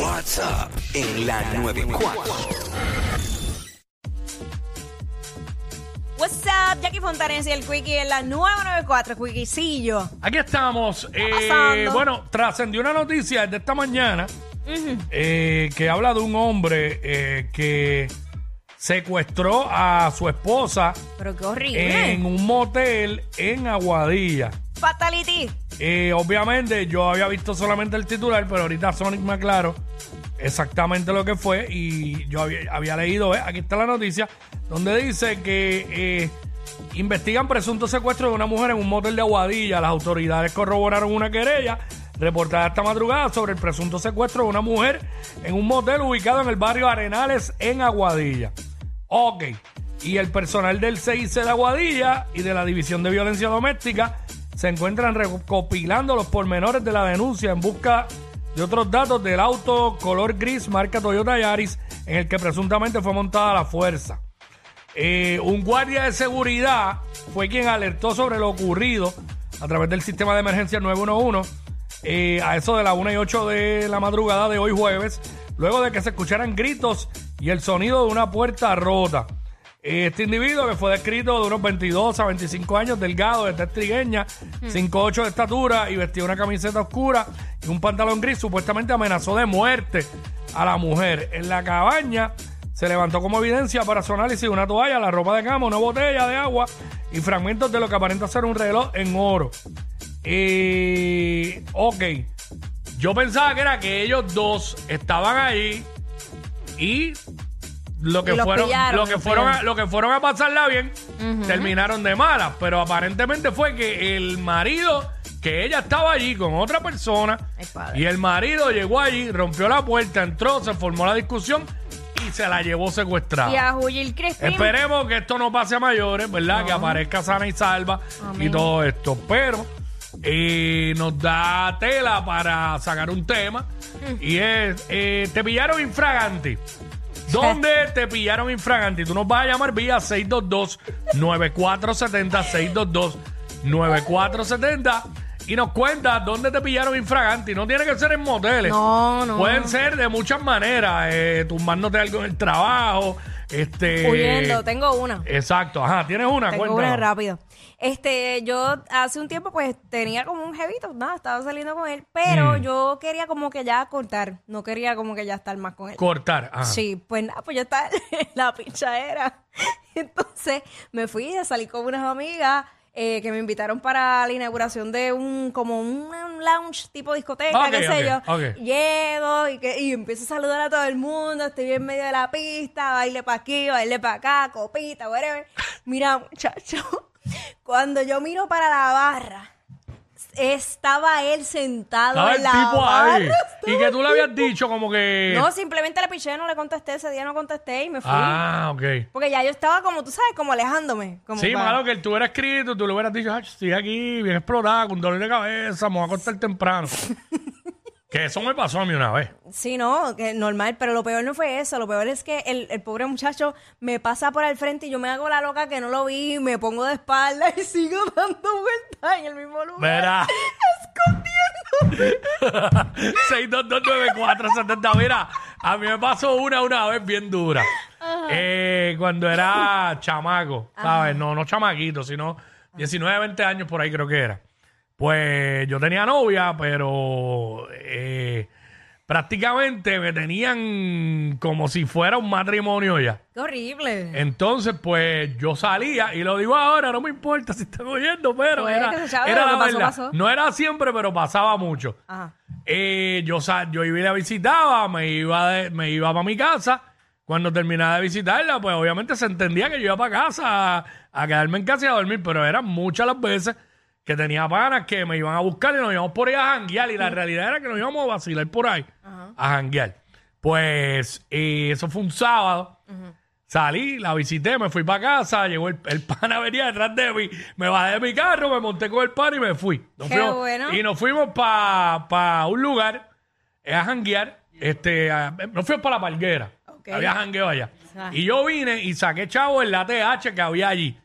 WhatsApp en la 94. What's up, Jackie Fontanes y el Quickie en la 994, Quickiecillo. Aquí estamos. Eh, pasando? bueno, trascendió una noticia de esta mañana eh, que habla de un hombre eh, que secuestró a su esposa Pero qué horrible. en un motel en Aguadilla. Fatality. Eh, obviamente yo había visto solamente el titular, pero ahorita Sonic me aclaró exactamente lo que fue y yo había, leído, eh, aquí está la noticia, donde dice que eh, investigan presunto secuestro de una mujer en un motel de Aguadilla. Las autoridades corroboraron una querella reportada esta madrugada sobre el presunto secuestro de una mujer en un motel ubicado en el barrio Arenales en Aguadilla. Ok. Y el personal del CIC de Aguadilla y de la División de Violencia Doméstica se encuentran recopilando los pormenores de la denuncia en busca otros datos del auto color gris marca Toyota Yaris en el que presuntamente fue montada la fuerza. Eh, un guardia de seguridad fue quien alertó sobre lo ocurrido a través del sistema de emergencia 911 eh, a eso de las 1 y 8 de la madrugada de hoy jueves, luego de que se escucharan gritos y el sonido de una puerta rota. Este individuo que fue descrito de unos 22 a 25 años, delgado, de tez trigueña, 5'8 de estatura y vestía una camiseta oscura y un pantalón gris, supuestamente amenazó de muerte a la mujer. En la cabaña se levantó como evidencia para su análisis una toalla, la ropa de cama, una botella de agua y fragmentos de lo que aparenta ser un reloj en oro. Eh, ok. Yo pensaba que era que ellos dos estaban ahí y lo que los fueron, pillaron, lo que los fueron, a, pillaron. lo que fueron a pasarla bien, terminaron de malas. Pero aparentemente fue que el marido, que ella estaba allí con otra persona, Ay, padre. y el marido llegó allí, rompió la puerta, entró, se formó la discusión y se la llevó secuestrada. Y a Julil. Esperemos que esto no pase a mayores, ¿verdad? Que aparezca sana y salva y Amén. todo esto. Pero eh, nos da tela para sacar un tema y es, eh, te pillaron infraganti. ¿Dónde te pillaron infraganti? Tú nos vas a llamar vía 622-9470, 622-9470 y nos cuentas dónde te pillaron infraganti. No tiene que ser en moteles. No, no. Pueden ser de muchas maneras, eh, tumbándote algo en el trabajo, este... Huyendo, tengo una. Exacto, ajá, tienes una, Tengo cuéntanos. una rápido. Este, yo hace un tiempo pues tenía como un jevito, nada, estaba saliendo con él, pero Mm. yo quería como que ya cortar, no quería como que ya estar más con él. Cortar, ajá. Sí, pues nada, pues yo estaba en la pinchadera. Entonces me fui a salir con unas amigas eh, que me invitaron para la inauguración de un, como un lounge tipo discoteca, Ok, qué sé ok, yo. ok. Llego y, que, y empiezo a saludar a todo el mundo, estoy en medio de la pista, baile para aquí, baile para acá, copita, whatever. Mira, muchacho, cuando yo miro para la barra, estaba él sentado Estaba el en la tipo ahí. barra. Y que tú le habías dicho como que... No, simplemente le piché, no le contesté, ese día no contesté y me fui. ah, ok. Porque ya yo estaba como, tú sabes, como alejándome. Como Sí, para- malo que tú hubieras escrito, tú le hubieras dicho, "Ach, estoy aquí bien explotada, con dolor de cabeza, me voy a acostar temprano. que eso me pasó a mí una vez. Sí, no, que normal, pero lo peor no fue eso. Lo peor es que el, el pobre muchacho me pasa por al frente y yo me hago la loca que no lo vi, me pongo de espalda y sigo dando vueltas en el mismo lugar. Verá. 6229470. Mira, a mí me pasó una una vez bien dura. Eh, cuando era chamaco, ¿sabes? No, no chamaquito, sino 19, 20 años por ahí creo que era. Pues yo tenía novia, pero eh, prácticamente me tenían como si fuera un matrimonio ya. Qué horrible. Entonces, pues yo salía, y lo digo ahora, no me importa si están oyendo, pero Pues, era, era lo que la pasó, verdad. pasó. No era siempre, pero pasaba mucho. Ajá. Eh, yo, sa- yo iba y la visitaba, me iba, de- me iba para mi casa. Cuando terminaba de visitarla, pues obviamente se entendía que yo iba para casa a, a quedarme en casa y a dormir, pero eran muchas las veces que tenía panas que me iban a buscar y nos íbamos por ahí a janguear. Y la realidad era que nos íbamos a vacilar por ahí a janguear. Pues eh, eso fue un sábado. Salí, la visité, me fui para casa, llegó el, el pana venía detrás de mí, me bajé de mi carro, me monté con el pan y me fui. Nos Qué fuimos- bueno. Y nos fuimos para un lugar eh, a janguear. Este, a- nos fuimos para la palguera. Ok. Había jangueo allá. Y yo vine y saqué chavo en la TH que había allí.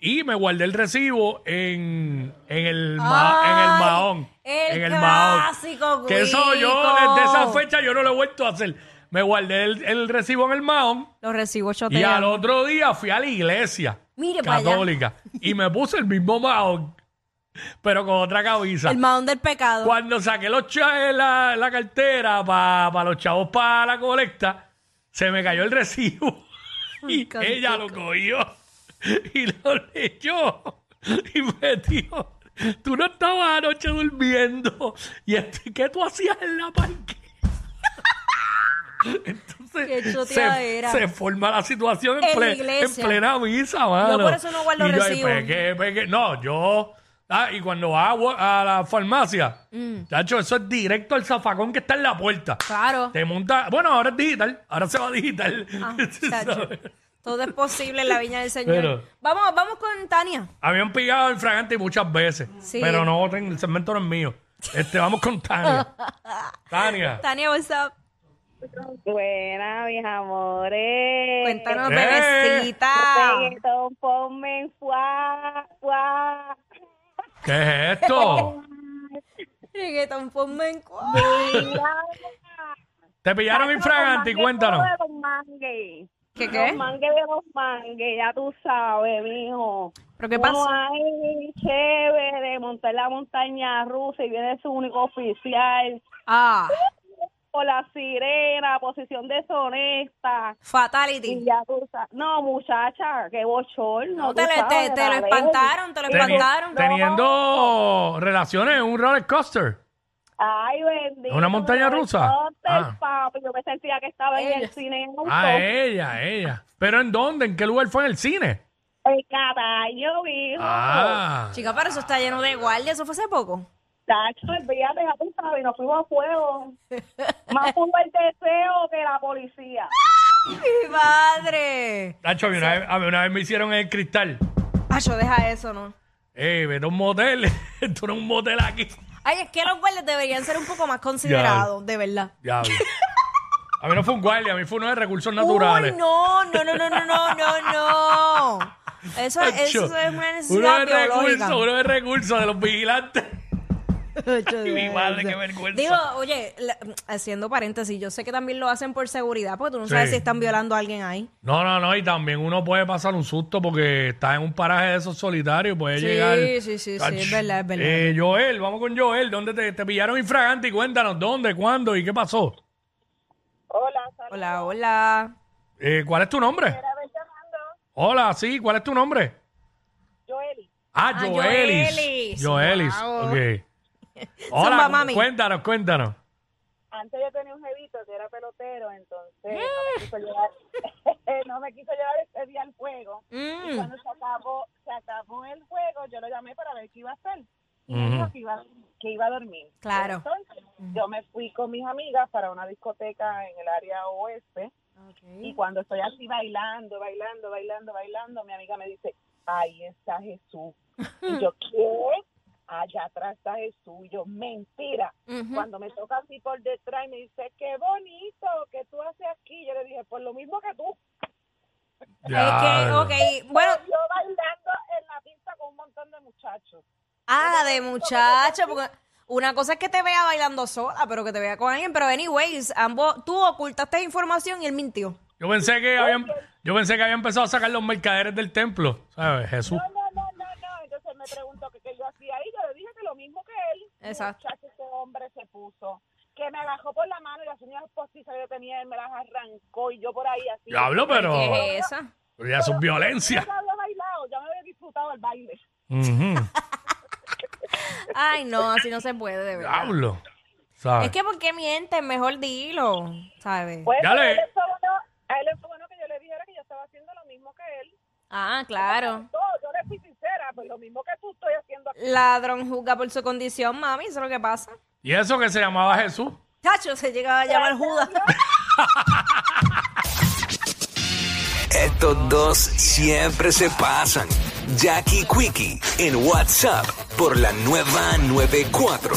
Y me guardé el recibo en, en el, ma- en el Ay, mahón. el en el clásico, Que eso yo, desde esa fecha, yo no lo he vuelto a hacer. Me guardé el, el recibo en el mahón Los recibo y al otro día fui a la iglesia Mire para allá. católica y me puse el mismo mahón, pero con otra camisa. El mahón del pecado. Cuando saqué los chavos la, la cartera para los chavos para la colecta, se me cayó el recibo y Ay, ella lo cogió y lo leyó y me dijo, tú no estabas anoche durmiendo y este, ¿qué tú hacías en la parque? Qué Entonces se, se forma la situación en, En ple- en plena misa, mano. por eso no guardo Y yo, recibo. peque, peque. No, yo... Ah, y cuando vas a, la farmacia, Mm. chacho, eso es directo al zafacón que está en la puerta. Claro. Te monta... Bueno, ahora es digital. Ahora se va digital. Ah. Todo es posible en la viña del Señor. Pero- Vamos, vamos con Tania. Habían pillado el fragante muchas veces. Sí. Pero no, ten- el segmento no es mío. Este, vamos con Tania. Tania. Tania, what's up? Buena, mis amores. Cuéntanos, Eh. bebecita. Reggaetón, ponme en fuá, fuá. ¿Qué es esto? Reggaeton, ponme en. Te pillaron infragante y Los cuéntanos. Mangues. ¿Qué Los qué? mangues de los mangues, ya tú sabes, mijo. ¿Pero qué pasó? ahí chévere, montar la montaña rusa y viene su único oficial. Ah, Con la sirena, posición deshonesta. Y fatality. ya tú sabes. No, muchacha, qué bochorno. No, te, le- te, sabes, te lo espantaron, te lo Teni- espantaron. teniendo relaciones en un roller coaster. Ay, bendito. ¿Una montaña rusa? Ah. papi, yo me sentía que estaba en Ella. el cine en Ah, ella, ella. ¿Pero en dónde? ¿En qué lugar fue en el cine? El Cataño, mijo. Ah. Chica, pero eso está lleno de guardia. ¿Eso fue hace poco? Tacho, olvídate, ya tú sabes, nos fuimos a fuego. Más hubo el deseo que la policía. ¡Mi madre! Nacho, a mí una, vez, a mí una vez me hicieron en el cristal. Acho, deja eso, ¿no? Eh, vete a un motel. Esto no es un motel aquí. Ay, es que los guardias deberían ser un poco más considerados, de verdad. Diablo. A mí no fue un guardia, a mí fue uno de recursos naturales. Uy, no, no, no, no, no, no, no, no. Eso, es una uno necesidad de biológica. recursos, uno de recursos de los vigilantes. Mi madre, qué vergüenza. Digo, oye, la- haciendo paréntesis, yo sé que también lo hacen por seguridad, porque tú no sabes Sí. si están violando a alguien ahí. No, no, no, y también uno puede pasar un susto porque está en un paraje de esos solitarios, puede Sí, llegar. sí, sí, sí, Ach, es verdad, es verdad. Eh, Joel, vamos con Joel. ¿Dónde te, te pillaron infragante? Y cuéntanos dónde, cuándo y qué pasó. Hola, saludos. Hola, hola. Eh, ¿Cuál es tu nombre? Llamando. Hola, sí, ¿cuál es tu nombre? Joeli. Ah, Ah, Joelis. Joelis. Joelis, Wow. ok. Zumba, Hola, mami. cuéntanos, cuéntanos. Antes yo tenía un jevito que era pelotero, entonces no Eh. me quiso llevar, no me quiso llevar ese día al juego. Y Mm. cuando se acabó, se acabó el juego, yo lo llamé para ver qué iba a hacer. Y me dijo que iba, que iba a dormir. Claro. Entonces, yo me fui con mis amigas para una discoteca en el área oeste. Y cuando estoy así bailando, bailando, bailando, bailando, mi amiga me dice, ahí está Jesús. Y yo, ¿qué? Allá atrás está Jesús. Y yo, mentira. Cuando me toca así por detrás y me dice, qué bonito que tú haces aquí. Yo le dije, por lo mismo que tú. Es que, Diablo. ok, bueno, Yo bailando en la pista con un montón de muchachos. ah, de muchacho, porque una cosa es que te vea bailando sola, pero que te vea con alguien, pero anyways, ambos, tú ocultaste información y él mintió. Yo pensé que habían, yo pensé que había empezado a sacar los mercaderes del templo. ¿Sabes? Jesús. No, no, no. Entonces me preguntó que qué yo hacía ahí. Yo le dije que lo mismo que él. Exacto. Muchacho, ese hombre se puso. Que me agarró por la mano y las uñas postizas que yo tenía, él me las arrancó y yo por ahí así. Diablo, pero. ¿Qué es esa? pero ya es violencia. Yo no había bailado, ya me había disfrutado el baile. Ujú. Ay, no, así no se puede, de verdad. Diablo. ¿Sabes? Es que ¿por qué mientes? Mejor dilo, ¿sabes? Pues Ya a le- él le fue bueno, a él le fue bueno que yo le dijera que yo estaba haciendo lo mismo que él. Ah, claro. No, yo le fui sincera, pues lo mismo que tú estoy haciendo aquí. Ladrón juzga por su condición, mami, eso es lo que pasa. ¿Y eso que se llamaba Jesús? Chacho, se llegaba a llamar Judas. Estos dos siempre se pasan. Jackie Quickie en WhatsApp por la nueva 94.